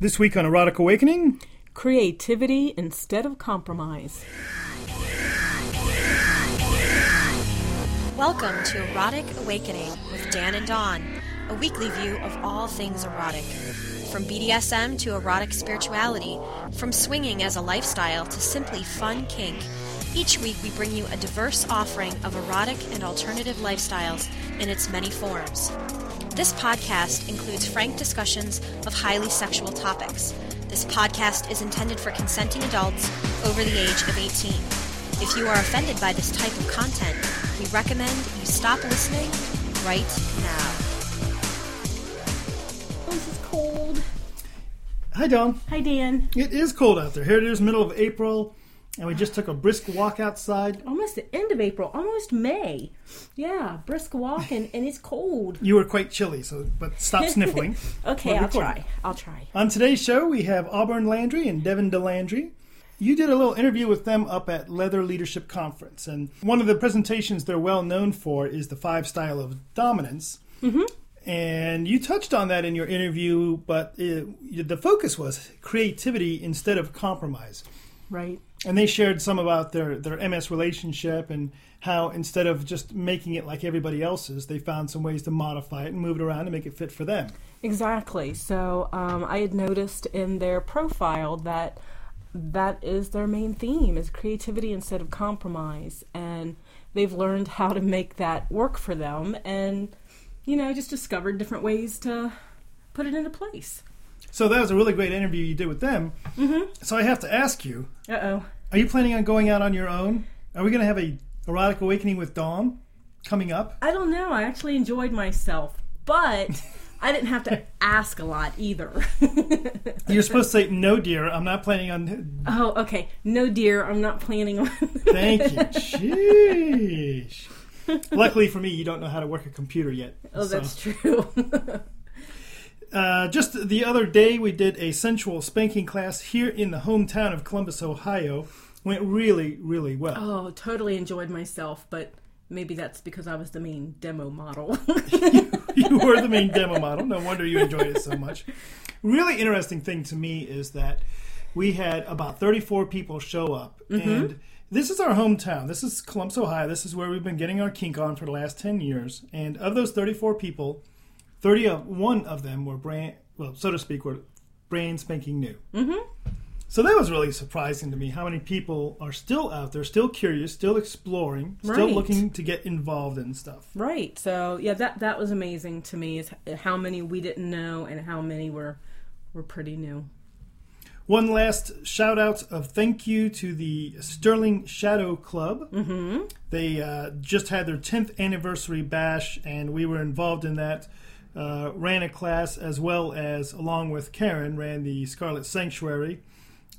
This week on Erotic Awakening, creativity instead of compromise. Welcome to Erotic Awakening with Dan and Dawn, a weekly view of all things erotic. From BDSM to erotic spirituality, from swinging as a lifestyle to simply fun kink, each week we bring you a diverse offering of erotic and alternative lifestyles in its many forms. This podcast includes frank discussions of highly sexual topics. This podcast is intended for consenting adults over the age of 18. If you are offended by this type of content, we recommend you stop listening right now. This is cold. hi Dawn. Hi, Dan. It is cold out there. Here it is, middle of April, and we just took a brisk walk outside. Almost the end of April, almost May. Yeah, brisk walk and, and it's cold. You were quite chilly, so but stop sniffling. Okay, I'll try. I'll try. On today's show, we have Auburn Landry and Devin DeLandry. You did a little interview with them up at Leather Leadership Conference, and one of the presentations they're well known for is the five style of dominance. Mm-hmm. And you touched on that in your interview, but it, the focus was creativity instead of compromise. Right. And they shared some about their, their MS relationship and how instead of just making it like everybody else's, they found some ways to modify it and move it around to make it fit for them. Exactly. So um, I had noticed in their profile that that is their main theme is creativity instead of compromise and they've learned how to make that work for them and you know just discovered different ways to put it into place So that was a really great interview you did with them. mm-hmm. So I have to ask you, uh-oh are you planning on going out on your own? Are we going to have a erotic awakening with Dawn coming up? i don't know i actually enjoyed myself but i didn't have to ask a lot either You're supposed to say, no, dear, I'm not planning on. oh okay no dear i'm not planning on Thank you. Sheesh. Luckily for me, you don't know how to work a computer yet. oh So- that's true Uh, just the other day, we did a sensual spanking class here in the hometown of Columbus, Ohio. Went really, really well. oh totally enjoyed myself but maybe that's because i was the main demo model you were the main demo model. No wonder you enjoyed it so much. Really interesting thing to me is that we had about 34 people show up, and this is our hometown. This is Columbus, Ohio. This is where we've been getting our kink on for the last 10 years. And of those 34 people, 31 of them were brand, well, so to speak, were brand spanking new. mm-hmm So that was really surprising to me how many people are still out there, still curious, still exploring, still Right. looking to get involved in stuff. Right. So yeah, that that was amazing to me is how many we didn't know and how many were were pretty new. One last shout out of thank you to the Sterling Shadow Club. Mm-hmm. They uh, just had their 10th anniversary bash, and we were involved in that. Uh, ran a class as well as, along with Karen, ran the Scarlet Sanctuary.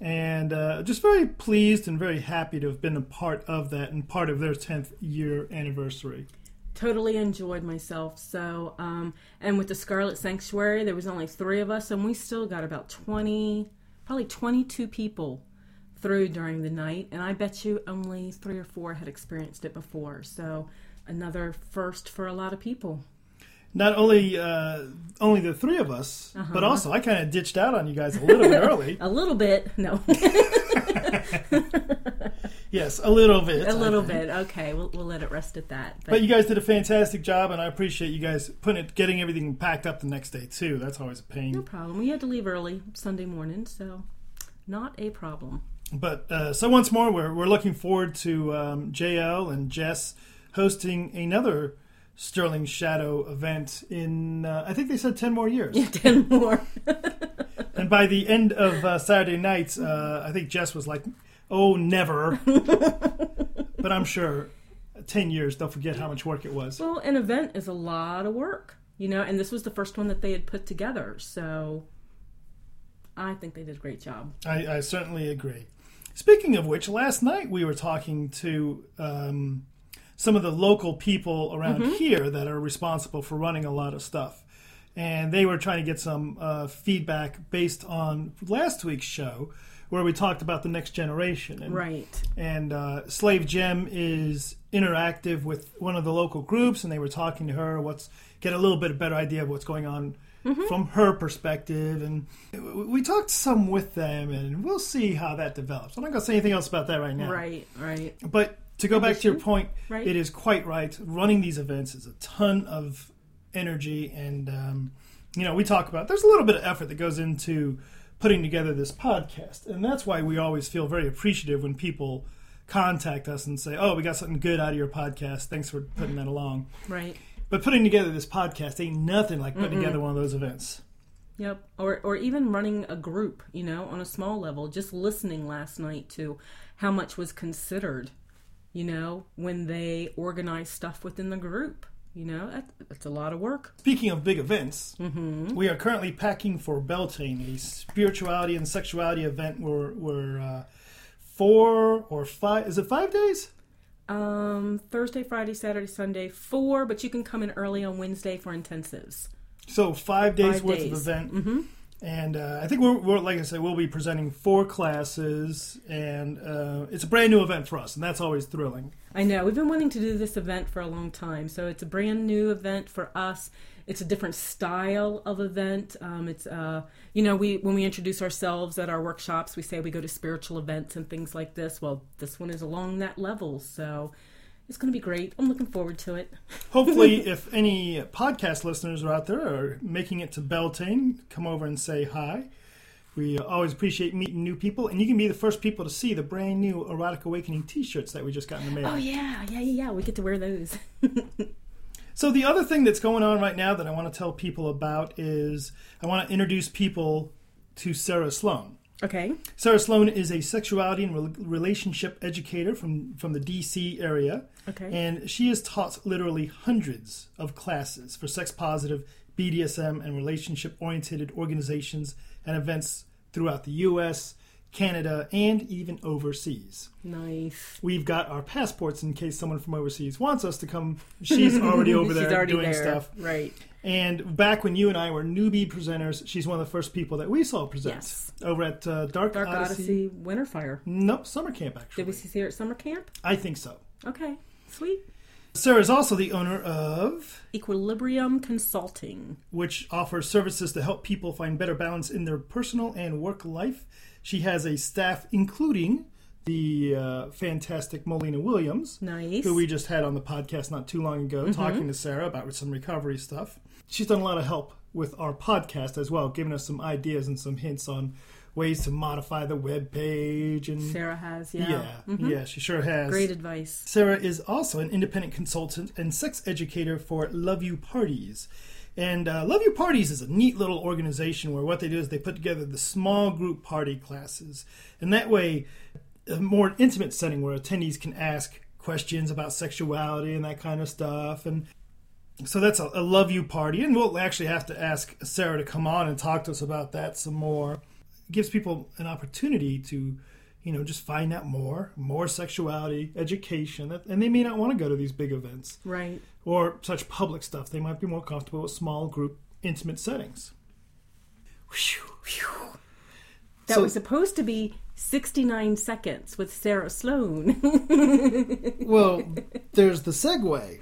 And uh, just very pleased and very happy to have been a part of that and part of their 10th year anniversary. Totally enjoyed myself. So um, and with the Scarlet Sanctuary, there was only three of us, and we still got about twenty, probably twenty-two people through during the night. And I bet you only three or four had experienced it before. So another first for a lot of people. Not only uh, only the three of us, Uh-huh. but also I kind of ditched out on you guys a little bit early. A little bit, no, Yes, a little bit. A little bit. Okay, we'll we'll let it rest at that. But you guys did a fantastic job, and I appreciate you guys putting it, getting everything packed up the next day too. That's always a pain. No problem. We had to leave early Sunday morning, so not a problem. But uh, so once more, we're we're looking forward to um, JL and Jess hosting another Sterling Shadow event in uh, I think they said ten more years. Yeah, Ten more. And by the end of uh, Saturday night, uh, I think Jess was like, "Oh, never." but I'm sure ten years, they'll forget how much work it was. well, an event is a lot of work, you know, and this was the first one that they had put together, so I think they did a great job. I, I certainly agree. Speaking of which, last night we were talking to um, some of the local people around here that are responsible for running a lot of stuff. And they were trying to get some uh, feedback based on last week's show where we talked about the next generation. And, Right. and uh, Slave Gem is interactive with one of the local groups, and they were talking to her. What's get a little bit a better idea of what's going on Mm-hmm. from her perspective, and we talked some with them, and we'll see how that develops. I'm not going to say anything else about that right now. Right, right. But to go back to your point, Right. it is quite right. Running these events is a ton of energy, and um, you know we talk about there's a little bit of effort that goes into putting together this podcast, and that's why we always feel very appreciative when people contact us and say, "Oh, we got something good out of your podcast. Thanks for putting that along." Right. But putting together this podcast ain't nothing like putting together one of those events. Yep. Or or even running a group, you know, on a small level, just listening last night to how much was considered, you know, when they organize stuff within the group. You know, that, that's a lot of work. Speaking of big events, we are currently packing for Beltane, a spirituality and sexuality event where we're uh, four or five. Is it five days? Um, Thursday, Friday, Saturday, Sunday, four, but you can come in early on Wednesday for intensives. So five days Five worth days. of event. Mm-hmm. And uh, I think we're, we're like I said, we'll be presenting four classes, and uh, it's a brand new event for us, and that's always thrilling. I know. We've been wanting to do this event for a long time. So it's a brand new event for us. It's a different style of event. Um, it's, uh, you know, we when we introduce ourselves at our workshops, we say we go to spiritual events and things like this. Well, this one is along that level. So it's going to be great. I'm looking forward to it. Hopefully, if any podcast listeners are out there are making it to Beltane, come over and say hi. We always appreciate meeting new people, and you can be the first people to see the brand new Erotic Awakening T-shirts that we just got in the mail. Oh, yeah. Yeah, yeah, yeah. We get to wear those. So the other thing that's going on right now that I want to tell people about is I want to introduce people to Sarah Sloan. Okay. Sarah Sloan is a sexuality and rel- relationship educator from, from the DC area. Okay. And she has taught literally hundreds of classes for sex positive, BDSM, and relationship oriented organizations and events throughout the US, Canada, and even overseas. Nice. We've got our passports in case someone from overseas wants us to come. She's already over there already doing there. stuff. Right. And back when you and I were newbie presenters, she's one of the first people that we saw present Yes. over at uh, Dark, Dark Odyssey. Odyssey Winterfire. Nope, summer camp actually. Did we see her at summer camp? I think so. Okay. Sweet. Sarah is also the owner of Equilibrium Consulting. which offers services to help people find better balance in their personal and work life. She has a staff including the uh, fantastic Molina Williams, Nice. who we just had on the podcast not too long ago, talking to Sarah about some recovery stuff. She's done a lot of help with our podcast as well, giving us some ideas and some hints on ways to modify the web page and Sarah has, yeah. yeah, yeah, she sure has. Great advice. Sarah is also an independent consultant and sex educator for Love You Parties. And uh, Love Your Parties is a neat little organization where what they do is they put together the small group party classes. And that way, a more intimate setting where attendees can ask questions about sexuality and that kind of stuff. And so that's a, a Love You Party. And we'll actually have to ask Sarah to come on and talk to us about that some more. It gives people an opportunity to you know, just find out more, more sexuality, education, and they may not want to go to these big events Right. or such public stuff. They might be more comfortable with small group, intimate settings. Whew. That So- was supposed to be 69 seconds with Sarah Sloan. Well, there's the segue.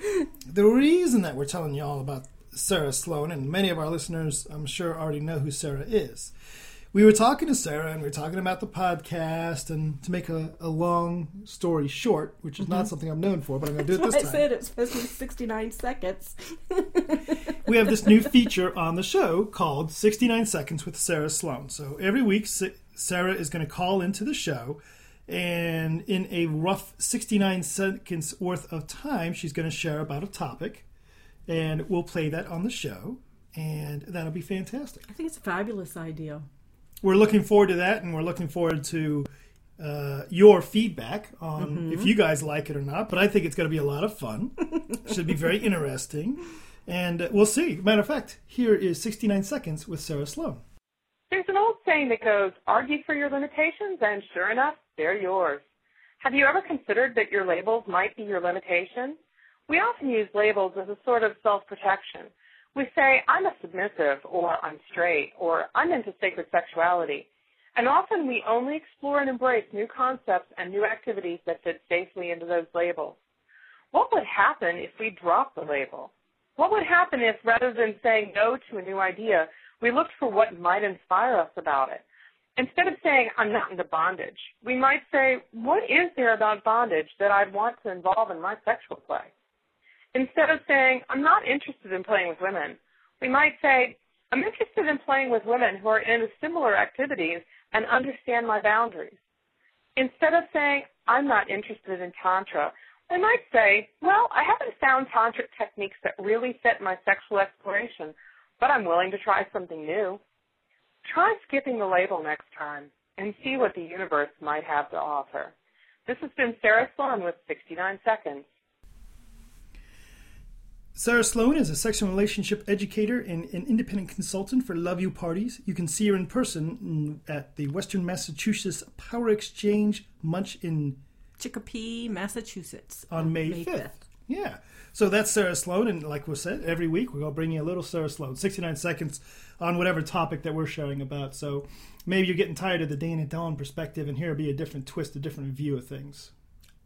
The reason that we're telling you all about Sarah Sloan, and many of our listeners, I'm sure, already know who Sarah is. We were talking to Sarah, and we were talking about the podcast, and to make a, a long story short, which is not mm-hmm. something I'm known for, but I'm going to do it this I time. said it's supposed to be 69 seconds. we have this new feature on the show called 69 Seconds with Sarah Sloan. So every week, Sarah is going to call into the show, and in a rough 69 seconds worth of time, she's going to share about a topic, and we'll play that on the show, and that'll be fantastic. I think it's a fabulous idea. We're looking forward to that, and we're looking forward to uh, your feedback on if you guys like it or not. But I think it's going to be a lot of fun. Should be very interesting. And uh, we'll see. Matter of fact, here is 69 Seconds with Sarah Sloan. There's an old saying that goes, argue for your limitations, and sure enough, they're yours. Have you ever considered that your labels might be your limitations? We often use labels as a sort of self-protection. We say, I'm a submissive, or I'm straight, or I'm into sacred sexuality. And often we only explore and embrace new concepts and new activities that fit safely into those labels. What would happen if we dropped the label? What would happen if rather than saying no to a new idea, we looked for what might inspire us about it? Instead of saying, I'm not into bondage, we might say, what is there about bondage that I'd want to involve in my sexual play? Instead of saying, I'm not interested in playing with women, we might say, I'm interested in playing with women who are into similar activities and understand my boundaries. Instead of saying, I'm not interested in Tantra, I might say, well, I haven't found tantric techniques that really fit my sexual exploration, but I'm willing to try something new. Try skipping the label next time and see what the universe might have to offer. This has been Sarah Sloan with 69 Seconds. Sarah Sloan is a sexual relationship educator and an independent consultant for Love You parties. You can see her in person at the Western Massachusetts Power Exchange Munch in Chicopee, Massachusetts. on uh, May, 5th. Yeah. So that's Sarah Sloan, and like we said, every week we're going to bring you a little Sarah Sloan, 69 seconds on whatever topic that we're sharing about. So maybe you're getting tired of the Dan and Dawn perspective, and here will be a different twist, a different view of things.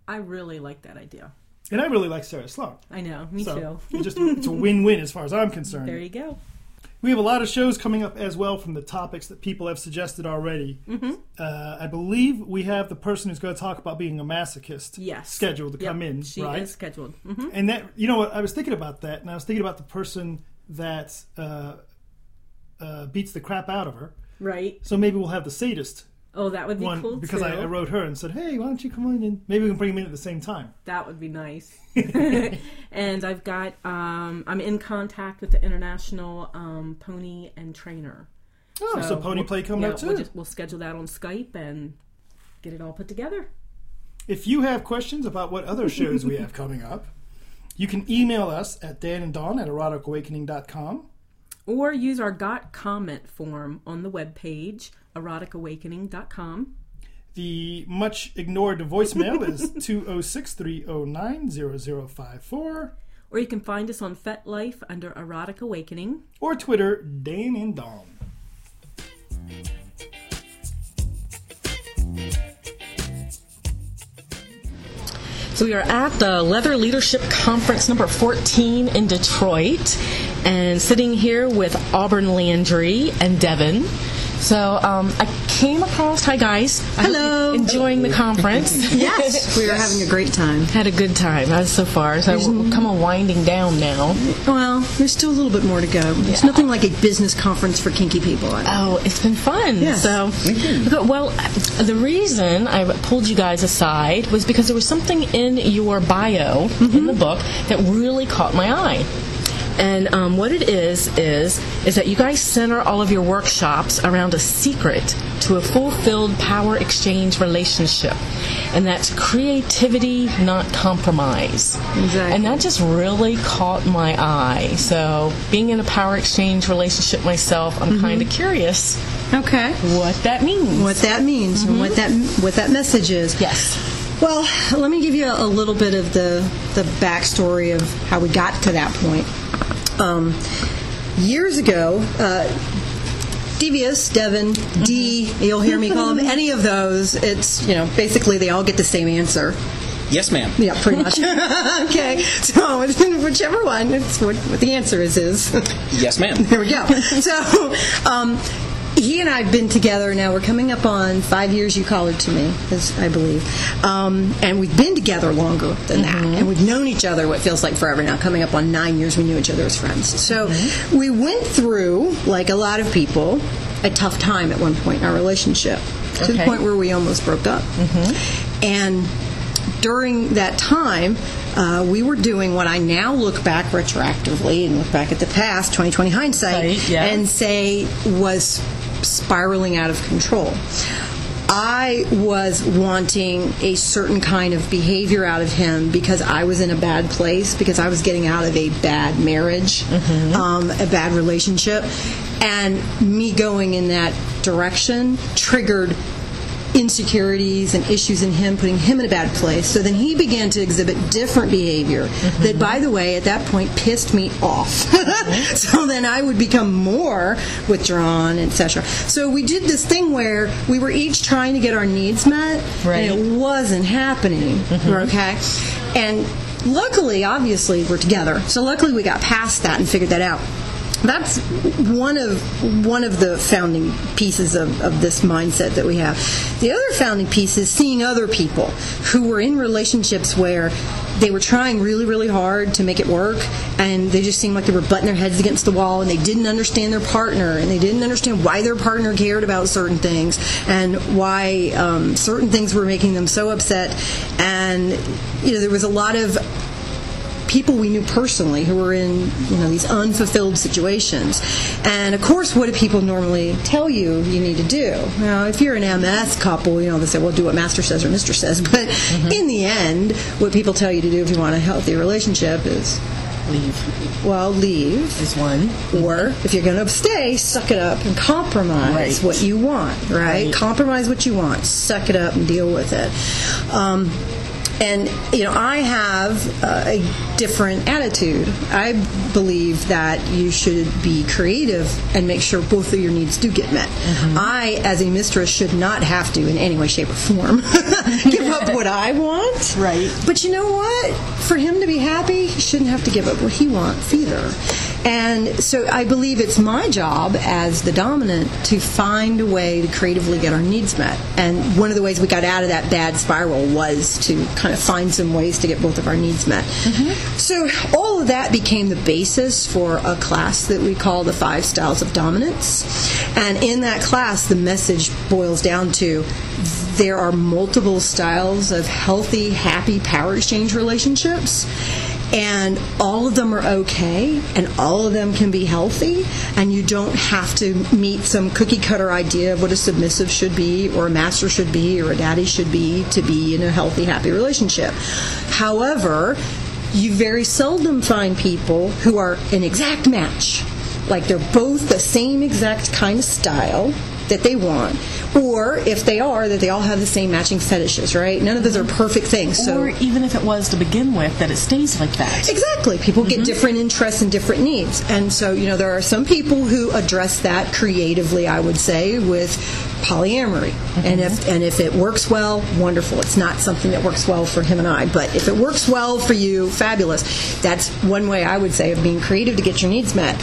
I really like that idea. And I really like Sarah Sloan. I know, me so too. it's just it's a win-win as far as I'm concerned. There you go. We have a lot of shows coming up as well from the topics that people have suggested already. Mm-hmm. Uh, I believe we have the person who's going to talk about being a masochist Yes. scheduled to Yep, come in, She right? is scheduled. hmm And that you know what I was thinking about that, and I was thinking about the person that uh, uh, beats the crap out of her. Right. So maybe we'll have the sadist Oh, that would be one cool because too. I, I wrote her and said, "Hey, why don't you come on in? Maybe we can bring him in at the same time." That would be nice. and I've got um, I'm in contact with the International um, Pony and Trainer. Oh, so, pony we'll- play coming yeah, up too. We'll, just, we'll schedule that on Skype and get it all put together. If you have questions about what other shows we have coming up, you can email us at Dan and Dawn at eroticawakening.com. Or use our Got Comment form on the webpage, eroticawakening.com. The much ignored voicemail is 206 309 0054 Or you can find us on FetLife under Erotic Awakening. or Twitter, Dan and Dawn. So we are at the Leather Leadership Conference number 14 in Detroit and sitting here with Auburn Landry and Devin. So um, I came across, hi guys. I hope Hello. you're Enjoying the conference. Yes, we are having a great time. Had a good time as so far. So we're kind of winding down now. Well, there's still a little bit more to go. It's nothing like a business conference for kinky people. Oh, it's been fun. Yes. So, okay, well, the reason I pulled you guys aside was because there was something in your bio in the book that really caught my eye. And um, what it is is is that you guys center all of your workshops around a secret to a fulfilled power exchange relationship, and that's creativity, not compromise. Exactly. And that just really caught my eye. So, being in a power exchange relationship myself, I'm kind of curious Okay. what that means. What that means and what that what that message is. Yes. Well, let me give you a, a little bit of the the backstory of how we got to that point. Um, years ago, uh, Devious, Devin, D, you'll hear me call them any of those. It's, you know, basically they all get the same answer. Yes, ma'am. Yeah, pretty much. okay, so whichever one, it's what, what the answer is is. Yes, ma'am. There we go. So, um, he and I have been together now. We're coming up on five years. You collared to me, as I believe, um, and we've been together longer than that, and we've known each other what feels like forever now. Coming up on nine years, we knew each other as friends. So, we went through, like a lot of people, a tough time at one point in our relationship, to the point where we almost broke up, and during that time, uh, we were doing what I now look back retroactively and look back at the past, 2020 hindsight, Right, yeah. and say was spiraling out of control. I was wanting a certain kind of behavior out of him because I was in a bad place, because I was getting out of a bad marriage, um, a bad relationship. And me going in that direction triggered insecurities and issues in him, putting him in a bad place. So then he began to exhibit different behavior mm-hmm. that, by the way, at that point pissed me off. so then I would become more withdrawn, etc. So we did this thing where we were each trying to get our needs met, Right. and it wasn't happening. Mm-hmm. Okay, and luckily, obviously, we're together. So luckily, we got past that and figured that out. That's one of one of the founding pieces of, of this mindset that we have. The other founding piece is seeing other people who were in relationships where they were trying really, really hard to make it work, and they just seemed like they were butting their heads against the wall, and they didn't understand their partner, and they didn't understand why their partner cared about certain things, and why um, certain things were making them so upset. And you know, there was a lot of people we knew personally who were in you know these unfulfilled situations. And of course, what do people normally tell you you need to do? Now, if you're an MS couple, you know they say, "Well, do what Master says or Mister says." But mm-hmm. in the end, what people tell you to do if you want a healthy relationship is leave. Well, leave is one. Or if you're going to stay, suck it up and compromise right. what you want. Right? right? Compromise what you want. Suck it up and deal with it. Um, and, you know, I have uh, a different attitude. I believe that you should be creative and make sure both of your needs do get met. Mm-hmm. I, as a mistress, should not have to, in any way, shape, or form, give up what I want. Right. But you know what? For him to be happy, he shouldn't have to give up what he wants either. And so I believe it's my job as the dominant to find a way to creatively get our needs met. And one of the ways we got out of that bad spiral was to kind of find some ways to get both of our needs met. Mm-hmm. So all of that became the basis for a class that we call the Five Styles of Dominance. And in that class, the message boils down to there are multiple styles of healthy, happy power exchange relationships and all of them are okay and all of them can be healthy and you don't have to meet some cookie cutter idea of what a submissive should be or a master should be or a daddy should be to be in a healthy happy relationship however you very seldom find people who are an exact match like they're both the same exact kind of style that they want, or if they are, that they all have the same matching fetishes, right? None of those are perfect things. So, or even if it was to begin with, that it stays like that. Exactly. People mm-hmm. get different interests and different needs, and so you know there are some people who address that creatively. I would say with polyamory, mm-hmm. and if and if it works well, wonderful. It's not something that works well for him and I, but if it works well for you, fabulous. That's one way I would say of being creative to get your needs met.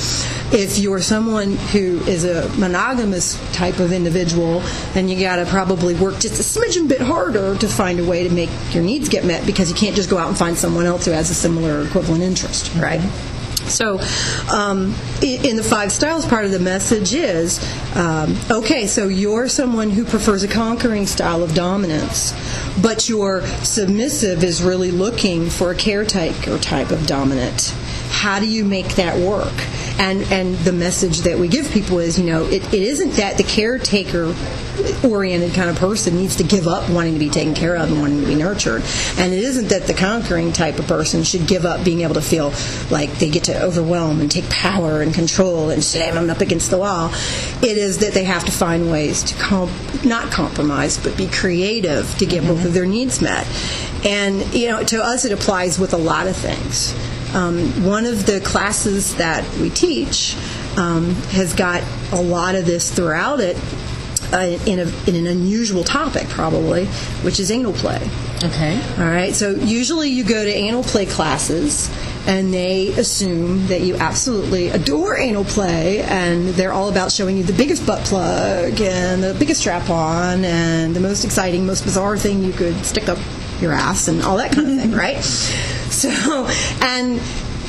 If you're someone who is a monogamous type of individual, then you got to probably work just a smidgen bit harder to find a way to make your needs get met because you can't just go out and find someone else who has a similar equivalent interest, right? So, um, in the five styles part of the message is um, okay, so you're someone who prefers a conquering style of dominance, but your submissive is really looking for a caretaker type of dominant. How do you make that work? And and the message that we give people is, you know, it, it isn't that the caretaker oriented kind of person needs to give up wanting to be taken care of and wanting to be nurtured. And it isn't that the conquering type of person should give up being able to feel like they get to overwhelm and take power and control and slam them up against the wall. It is that they have to find ways to comp- not compromise, but be creative to get mm-hmm. both of their needs met. And, you know, to us, it applies with a lot of things. Um, one of the classes that we teach um, has got a lot of this throughout it uh, in, a, in an unusual topic, probably, which is anal play. Okay. All right. So usually you go to anal play classes and they assume that you absolutely adore anal play and they're all about showing you the biggest butt plug and the biggest strap on and the most exciting, most bizarre thing you could stick up your ass and all that kind of thing, right? So, and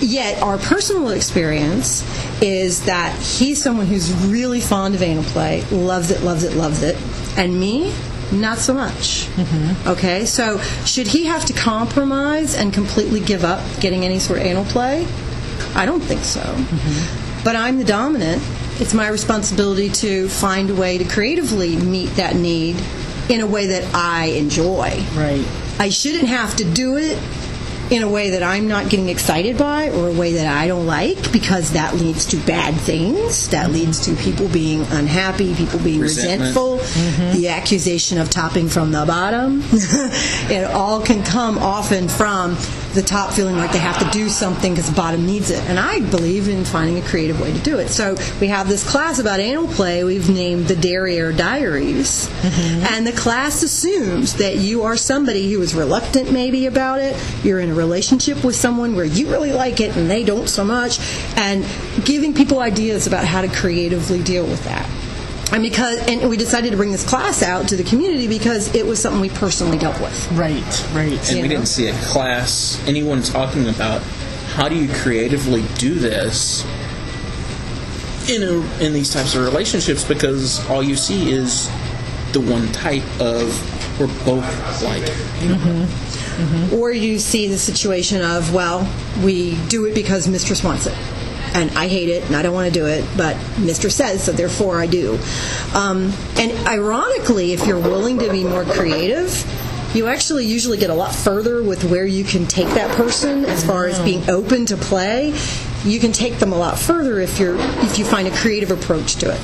yet our personal experience is that he's someone who's really fond of anal play, loves it, loves it, loves it, and me, not so much. Mm-hmm. Okay, so should he have to compromise and completely give up getting any sort of anal play? I don't think so. Mm-hmm. But I'm the dominant. It's my responsibility to find a way to creatively meet that need in a way that I enjoy. Right. I shouldn't have to do it in a way that I'm not getting excited by or a way that I don't like because that leads to bad things. That leads to people being unhappy, people being Resentment. resentful, mm-hmm. the accusation of topping from the bottom. it all can come often from the top feeling like they have to do something because the bottom needs it. And I believe in finding a creative way to do it. So we have this class about anal play we've named the Derriere Diaries. Mm-hmm. And the class assumes that you are somebody who is reluctant maybe about it. You're in a relationship with someone where you really like it and they don't so much. And giving people ideas about how to creatively deal with that. And because and we decided to bring this class out to the community because it was something we personally dealt with. Right, right. and you we know. didn't see a class anyone talking about how do you creatively do this in a, in these types of relationships because all you see is the one type of we're both like it. Or you see the situation of, well, we do it because mistress wants it. And I hate it and I don't want to do it, but Mister says, so therefore I do. Um, and ironically, if you're willing to be more creative, you actually usually get a lot further with where you can take that person as far as being open to play. You can take them a lot further if you're if you find a creative approach to it.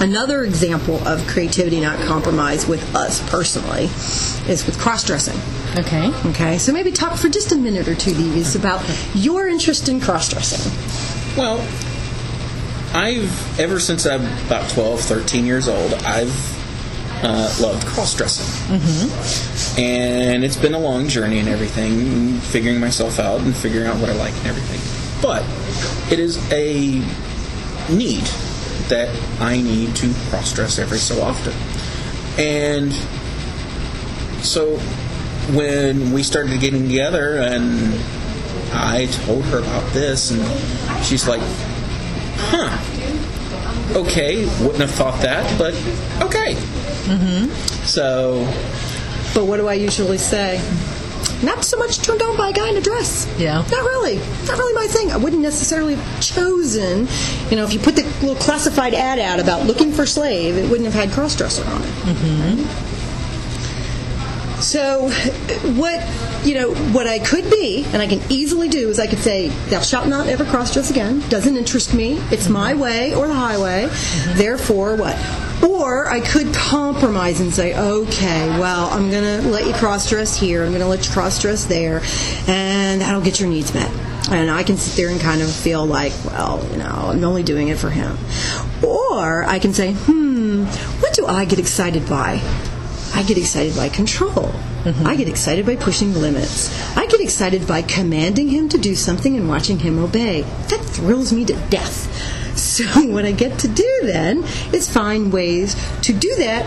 Another example of creativity not compromise with us personally is with cross dressing. Okay. Okay, so maybe talk for just a minute or two, Devious, about your interest in cross dressing. Well, I've ever since I'm about 12, 13 years old, I've uh, loved cross dressing, mm-hmm. and it's been a long journey and everything, figuring myself out and figuring out what I like and everything. But it is a need that I need to cross dress every so often, and so when we started getting together and I told her about this, and she's like, huh. Okay, wouldn't have thought that, but okay. Mm-hmm. So, But what do I usually say? Not so much turned on by a guy in a dress. Yeah. Not really. Not really my thing. I wouldn't necessarily have chosen, you know, if you put the little classified ad out about looking for slave, it wouldn't have had crossdresser on it. Mm-hmm. So, what you know, what I could be, and I can easily do, is I could say, "Thou shalt not ever cross-dress again." Doesn't interest me. It's my way or the highway. Therefore, what? Or I could compromise and say, "Okay, well, I'm going to let you cross-dress here. I'm going to let you cross-dress there, and that'll get your needs met." And I can sit there and kind of feel like, well, you know, I'm only doing it for him. Or I can say, "Hmm, what do I get excited by?" I get excited by control. Mm-hmm. I get excited by pushing limits. I get excited by commanding him to do something and watching him obey. That thrills me to death. So what I get to do then is find ways to do that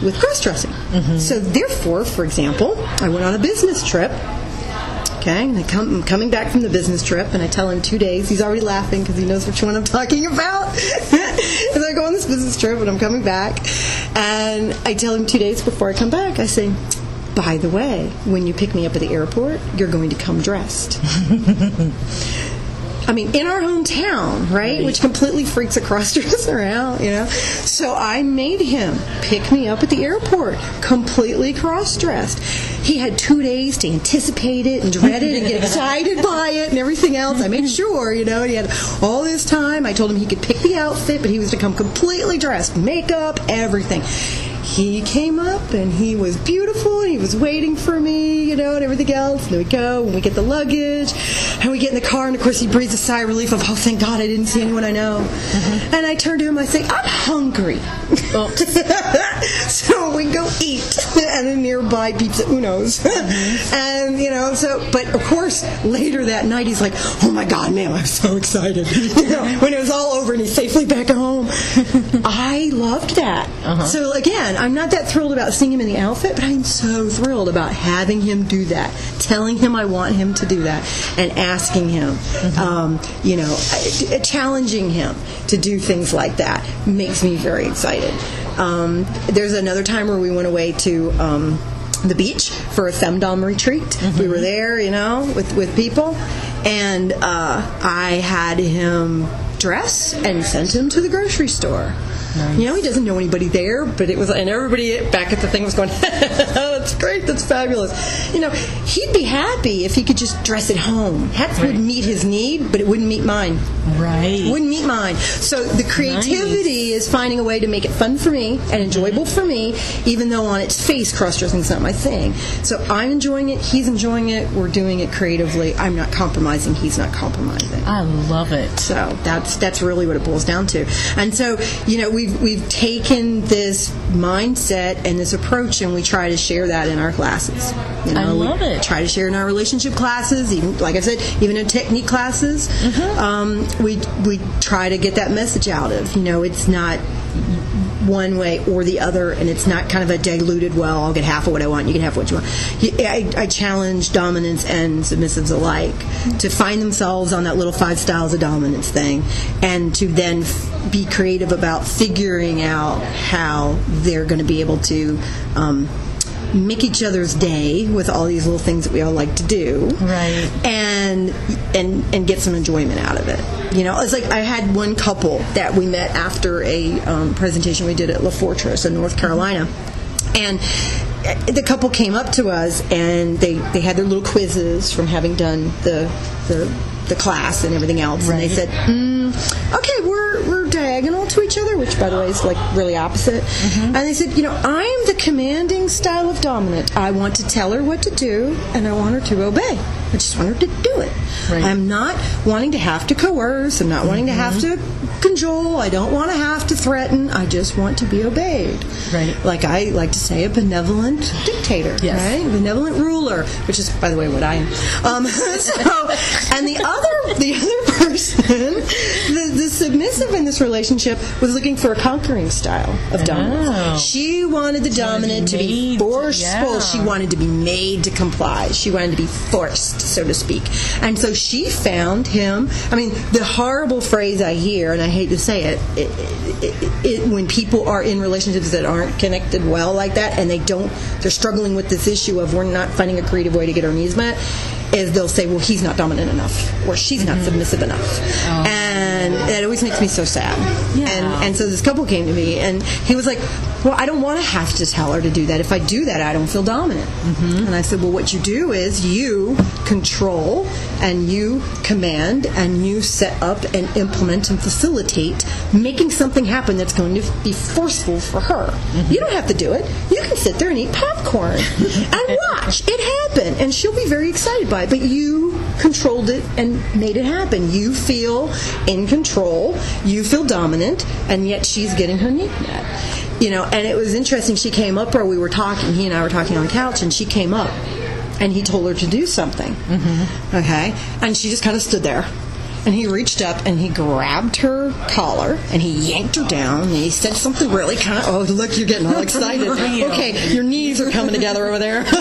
with cross dressing. Mm-hmm. So therefore, for example, I went on a business trip Okay, and I come, I'm coming back from the business trip, and I tell him two days. He's already laughing because he knows which one I'm talking about. and I go on this business trip, and I'm coming back, and I tell him two days before I come back. I say, "By the way, when you pick me up at the airport, you're going to come dressed." I mean, in our hometown, right? Which completely freaks a crossdresser out, you know? So I made him pick me up at the airport, completely cross dressed. He had two days to anticipate it and dread it and get excited by it and everything else. I made sure, you know, he had all this time. I told him he could pick the outfit, but he was to come completely dressed makeup, everything. He came up and he was beautiful and he was waiting for me, you know, and everything else. And then we go and we get the luggage and we get in the car and of course he breathes a sigh of relief of, oh, thank God I didn't see anyone I know. Uh-huh. And I turn to him, I say, I'm hungry. so we go eat at a nearby Pizza Uno's. and, you know, so, but of course later that night he's like, oh my God, ma'am, I'm so excited. you know, when it was all over and he's safely back at home. I loved that. So again, I'm not that thrilled about seeing him in the outfit, but I'm so thrilled about having him do that, telling him I want him to do that, and asking him, um, you know, challenging him to do things like that makes me very excited. Um, there's another time where we went away to. Um, the beach for a femdom retreat. We were there, you know, with, with people, and uh, I had him dress and sent him to the grocery store. You know, he doesn't know anybody there, but it was, and everybody back at the thing was going, "That's great, that's fabulous. You know, he'd be happy if he could just dress at home. That would meet his need, but it wouldn't meet mine. Right. Wouldn't meet mine. So the creativity is finding a way to make it fun for me and mm-hmm. enjoyable for me, even though on its face cross dressing is not my thing. So I'm enjoying it. He's enjoying it. We're doing it creatively. I'm not compromising. He's not compromising. I love it. So that's that's really what it boils down to. And so you know we've we've taken this mindset and this approach, and we try to share that in our classes. You know, I love we it. Try to share in our relationship classes, even like I said, even in technique classes. Mm-hmm. Um, we we try to get that message out of. You know, it's not one way or the other, and it's not kind of a diluted. Well, I'll get half of what I want. You can have what you want. I, I challenge dominants and submissives alike to find themselves on that little five styles of dominance thing, and to then f- be creative about figuring out how they're going to be able to. Um, make each other's day with all these little things that we all like to do Right. and and and get some enjoyment out of it. You know, it's like I had one couple that we met after a um, presentation we did at La Fortress in North Carolina, and the couple came up to us and they they had their little quizzes from having done the the the class and everything else, and they said, mm, "Okay, we're diagonal to each other," which by the way is like really opposite. And they said, "You know, I am the commanding style of dominant. I want to tell her what to do, and I want her to obey. I just want her to do it. Right. I'm not wanting to have to coerce. I'm not wanting to have to cajole. I don't want to have to threaten. I just want to be obeyed. Right. Like I like to say, a benevolent dictator. Yes. Right. Benevolent ruler, which is, by the way, what I am. Um, so, and the other, the other person, the, the submissive in this relationship was looking for a conquering style of dominance. Oh. She wanted the dominant to be to- forceful. yeah. She wanted to be made to comply. She wanted to be forced, so to speak. And so she found him. I mean, the horrible phrase I hear, and I hate to say it, it, it, it, it when people are in relationships that aren't connected well like that, and they don't, they're struggling with this issue of we're not finding a creative way to get our needs met, is they'll say, well, he's not dominant enough, or she's not submissive enough. Oh. And that always makes me so sad. Yeah. And, and so this couple came to me, and he was like, well, I don't want to have to tell her to do that. If I do that, I don't feel dominant. Mm-hmm. And I said, well, what you do is you control and you command and you set up and implement and facilitate making something happen that's going to be forceful for her. Mm-hmm. You don't have to do it. You can sit there and eat popcorn and watch it happen, and she'll be very excited by it. But you controlled it and made it happen. You feel in control. You feel dominant, and yet she's getting her need met. You know, and it was interesting. She came up, or we were talking. He and I were talking on the couch, and she came up, and he told her to do something. Mm-hmm. Okay, and she just kind of stood there. And he reached up and he grabbed her collar and he yanked her down and he said something really kind of, oh, look, you're getting all excited. okay, your knees are coming together over there.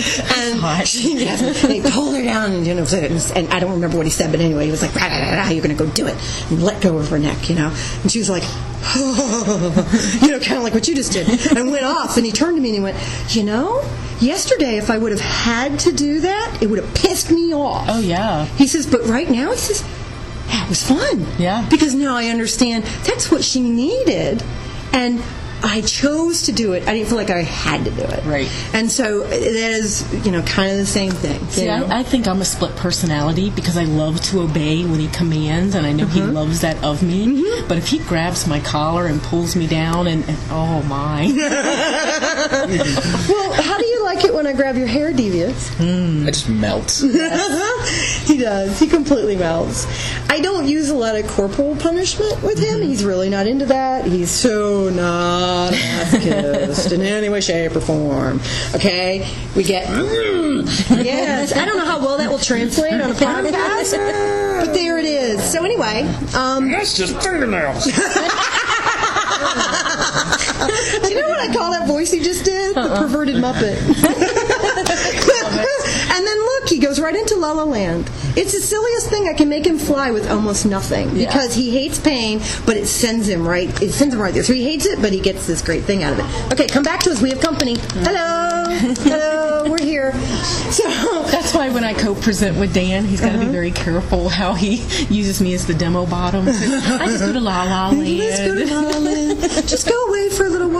and she, yes, and he pulled her down and, you know, and I don't remember what he said, but anyway, he was like, "Rah, rah, rah, you're going to go do it. And let go of her neck, you know. And she was like, you know, kind of like what you just did, and went off. And he turned to me and he went, you know, yesterday if I would have had to do that, it would have pissed me off. Oh, yeah. He says, but right now, he says, that was fun. Yeah. Because now I understand that's what she needed. And I chose to do it. I didn't feel like I had to do it. Right. And so that is, you know, kind of the same thing. you See. I, I think I'm a split personality because I love to obey when he commands, and I know he mm-hmm. loves that of me. Mm-hmm. But if he grabs my collar and pulls me down, and, and oh my, well, how do you like it when I grab your hair, Devious? Hmm. I just melt. he does. He completely melts. I don't use a lot of corporal punishment with him. Mm-hmm. He's really not into that. He's so not masochist in any way, shape, or form. Okay? We get. yes. I don't know how well that will translate on a podcast, but there it is. So, anyway. Um, That's just fingernails. do you know what I call that voice he just did? The perverted Muppet. and then look, he goes right into La La Land. It's the silliest thing. I can make him fly with almost nothing because he hates pain, but it sends him right. It sends him right there. So he hates it, but he gets this great thing out of it. Okay, come back to us. We have company. Mm. Hello, hello. We're here. So that's why when I co-present with Dan, he's got to be uh-huh. very careful how he uses me as the demo bottom. I just go to La La Land. let's go to La La Land. Just go away for a little while.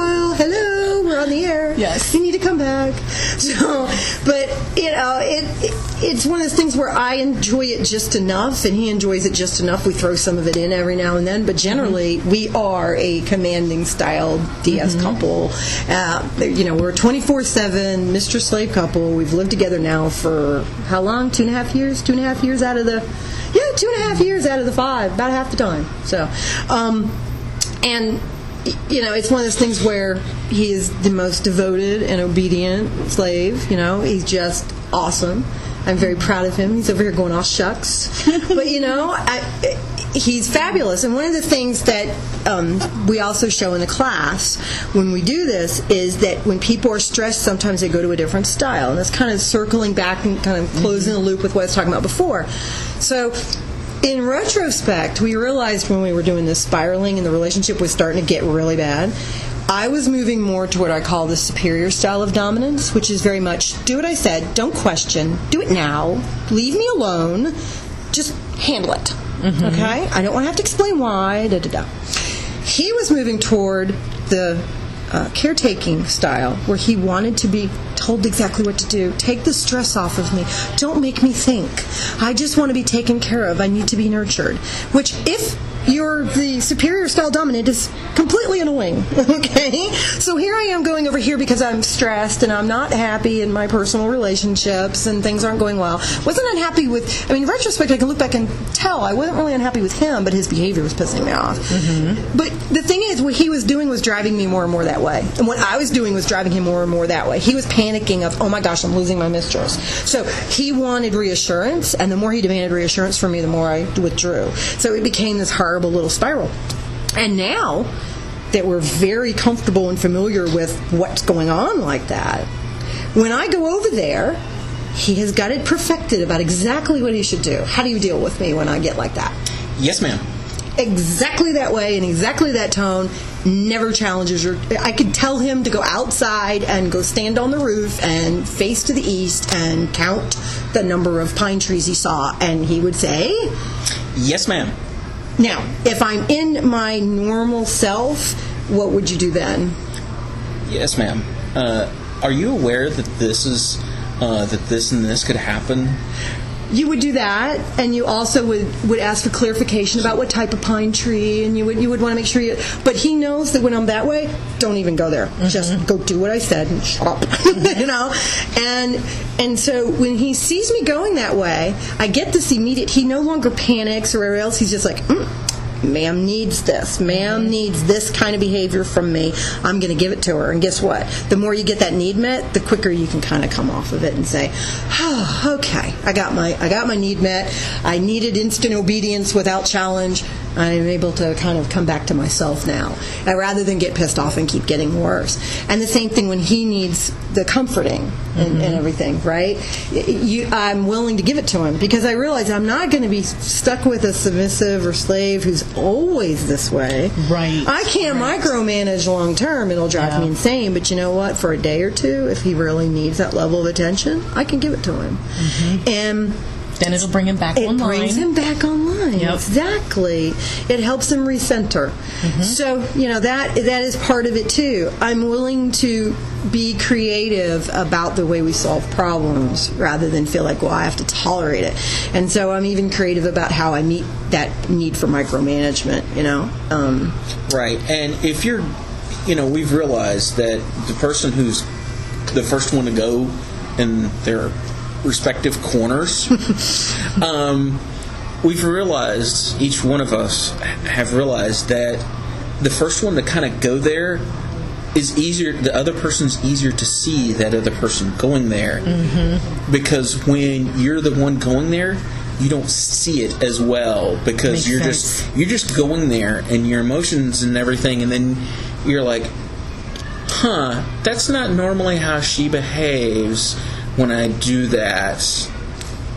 Yes. You need to come back. So, but you know, it, it it's one of those things where I enjoy it just enough, and he enjoys it just enough. We throw some of it in every now and then, but generally, Mm-hmm. we are a commanding style DS couple. Uh, you know, we're a twenty four seven mistress slave couple. We've lived together now for how long? Two and a half years. Two and a half years out of the yeah, two and a half years out of the five, about half the time. So, um, and you know, it's one of those things where he is the most devoted and obedient slave. You know, he's just awesome. I'm very proud of him. He's over here going, "Oh shucks," but you know, I, he's fabulous. And one of the things that um, we also show in the class when we do this is that when people are stressed, sometimes they go to a different style, and that's kind of circling back and kind of closing the loop with what I was talking about before. So in retrospect, we realized when we were doing this spiraling and the relationship was starting to get really bad, I was moving more to what I call the superior style of dominance, which is very much do what I said, don't question, do it now, leave me alone, just handle it. Mm-hmm. Okay? I don't want to have to explain why, da da da. He was moving toward the uh, caretaking style where he wanted to be told exactly what to do. Take the stress off of me. Don't make me think. I just want to be taken care of. I need to be nurtured. Which, if you're the superior style dominant, is completely annoying. Okay? So here I am going over here because I'm stressed and I'm not happy in my personal relationships and things aren't going well. Wasn't unhappy with, I mean, in retrospect, I can look back and tell I wasn't really unhappy with him, but his behavior was pissing me off. Mm-hmm. But the thing is, what he was doing was driving me more and more that way. And what I was doing was driving him more and more that way. He was panicking of, oh my gosh, I'm losing my mistress. So he wanted reassurance, and the more he demanded reassurance from me, the more I withdrew. So it became this horrible little spiral. And now that we're very comfortable and familiar with what's going on like that, when I go over there, he has got it perfected about exactly what he should do. How do you deal with me when I get like that? Yes, ma'am. exactly that way and exactly that tone never challenges your i could tell him to go outside and go stand on the roof and face to the east and count the number of pine trees he saw and he would say Yes, ma'am. Now if i'm in my normal self what would you do then Yes, ma'am. Uh, are you aware that this is uh, that this and this could happen? You would do that and you also would, would ask for clarification about what type of pine tree and you would you would want to make sure you but he knows that when i'm that way don't even go there. Just go do what i said and shut up you know? And and so when he sees me going that way i get this immediate he no longer panics or else he's just like mm, ma'am needs this. Ma'am needs this kind of behavior from me. I'm going to give it to her. And guess what? The more you get that need met the quicker you can kind of come off of it and say oh, okay. I got my i got my need met. I needed instant obedience without challenge i'm able to kind of come back to myself now uh, rather than get pissed off and keep getting worse. And the same thing when he needs the comforting and, and everything right? You, i'm willing to give it to him because i realize i'm not going to be stuck with a submissive or slave who's always this way. Right. i can't micromanage long term. It'll drive me insane. But you know what? For a day or two if he really needs that level of attention i can give it to him. And Then it'll bring him back it online. brings him back online. Yep. Exactly. It helps him recenter. So you know that that is part of it too. I'm willing to be creative about the way we solve problems rather than feel like well I have to tolerate it. And so I'm even creative about how I meet that need for micromanagement. You know. Um, Right. And if you're, you know, we've realized that the person who's the first one to go in their respective corners, um, we've realized, each one of us have realized that the first one to kind of go there is easier the other person's easier to see that other person going there mm-hmm. because when you're the one going there you don't see it as well because Makes you're sense. just you're just going there and your emotions and everything and then you're like huh that's not normally how she behaves when i do that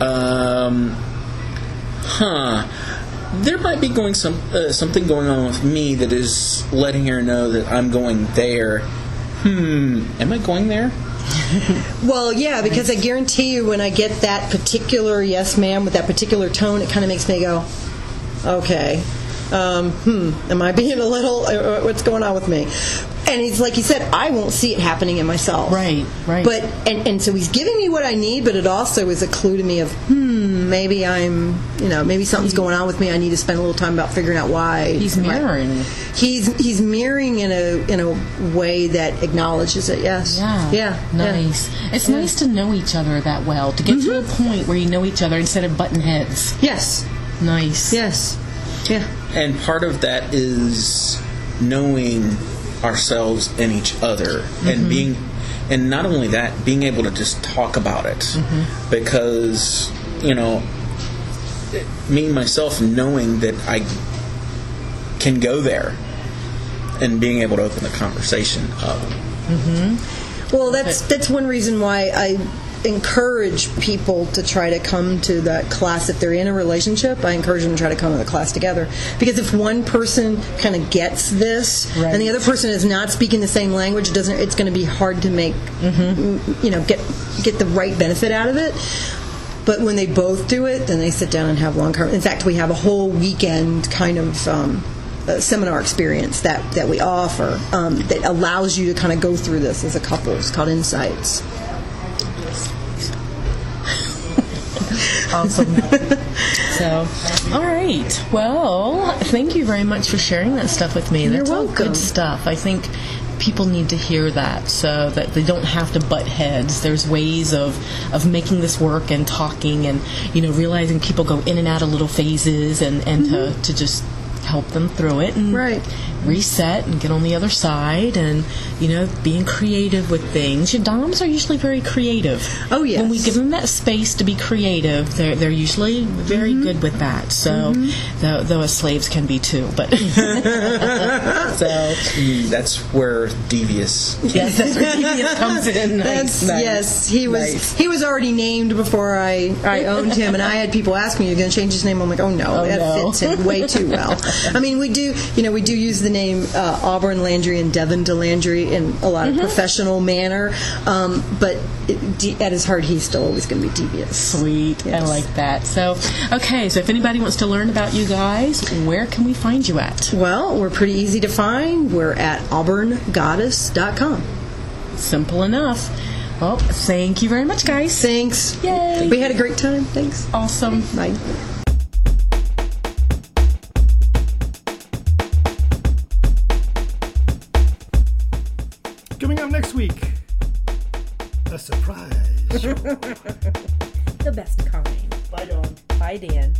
um huh there might be going some uh, something going on with me that is letting her know that I'm going there. Hmm, am I going there? Well, yeah, because I guarantee you when I get that particular yes, ma'am, with that particular tone, it kind of makes me go, okay, um, hmm, am I being a little, uh, what's going on with me? And he's like he said, I won't see it happening in myself. Right, right. But and and so he's giving me what I need, but it also is a clue to me of hmm, maybe I'm you know maybe something's going on with me. I need to spend a little time about figuring out why. He's Am I- mirroring. He's he's mirroring in a in a way that acknowledges it. Yes. Yeah. Yeah. yeah. Nice. It's nice to know each other that well, to get to a Mm-hmm. point where you know each other instead of button heads. Yes. Nice. Yes. Yeah. And part of that is knowing ourselves and each other. And mm-hmm. being and not only that being able to just talk about it. Mm-hmm. Because you know me myself knowing that I can go there and being able to open the conversation up. Mm-hmm. Well, that's that's one reason why I encourage people to try to come to that class if they're in a relationship. I encourage them to try to come to the class together because if one person kind of gets this and the other person is not speaking the same language, it doesn't it's going to be hard to make m- you know get get the right benefit out of it. But when they both do it, then they sit down and have long. Con- in fact, we have a whole weekend kind of. Um, uh, seminar experience that, that we offer um, that allows you to kind of go through this as a couple. It's called Insights. Awesome. so, all right. Well, thank you very much for sharing that stuff with me. That's all good stuff. I think people need to hear that so that they don't have to butt heads. There's ways of of making this work and talking and you know realizing people go in and out of little phases and and to mm-hmm. to just help them through it and Right. reset and get on the other side and you know being creative with things your doms are usually very creative Oh, yes. when we give them that space to be creative they're, they're usually very Mm-hmm. good with that so though, though as slaves can be too but so Mm, that's where devious yes that's where devious comes in nice, That's, nice, yes, he was nice. he was already named before I, I owned him, and I had people ask me, "You're going to change his name?" I'm like, "Oh no, Oh, that no. fits him way too well." I mean, we do, you know, we do use the name uh, Auburn Landry and Devon DeLandry in a lot of professional manner, um, but it, de- at his heart, he's still always going to be devious. Sweet. I like that. So, okay, so if anybody wants to learn about you guys, where can we find you at? Well, we're pretty easy to find. We're at auburngoddess.com. Simple enough. Well, thank you very much, guys. Thanks. Yay. We had a great time. Thanks. Awesome. Bye. Next week, a surprise. The best kind. Bye, Dawn. Bye, Dan.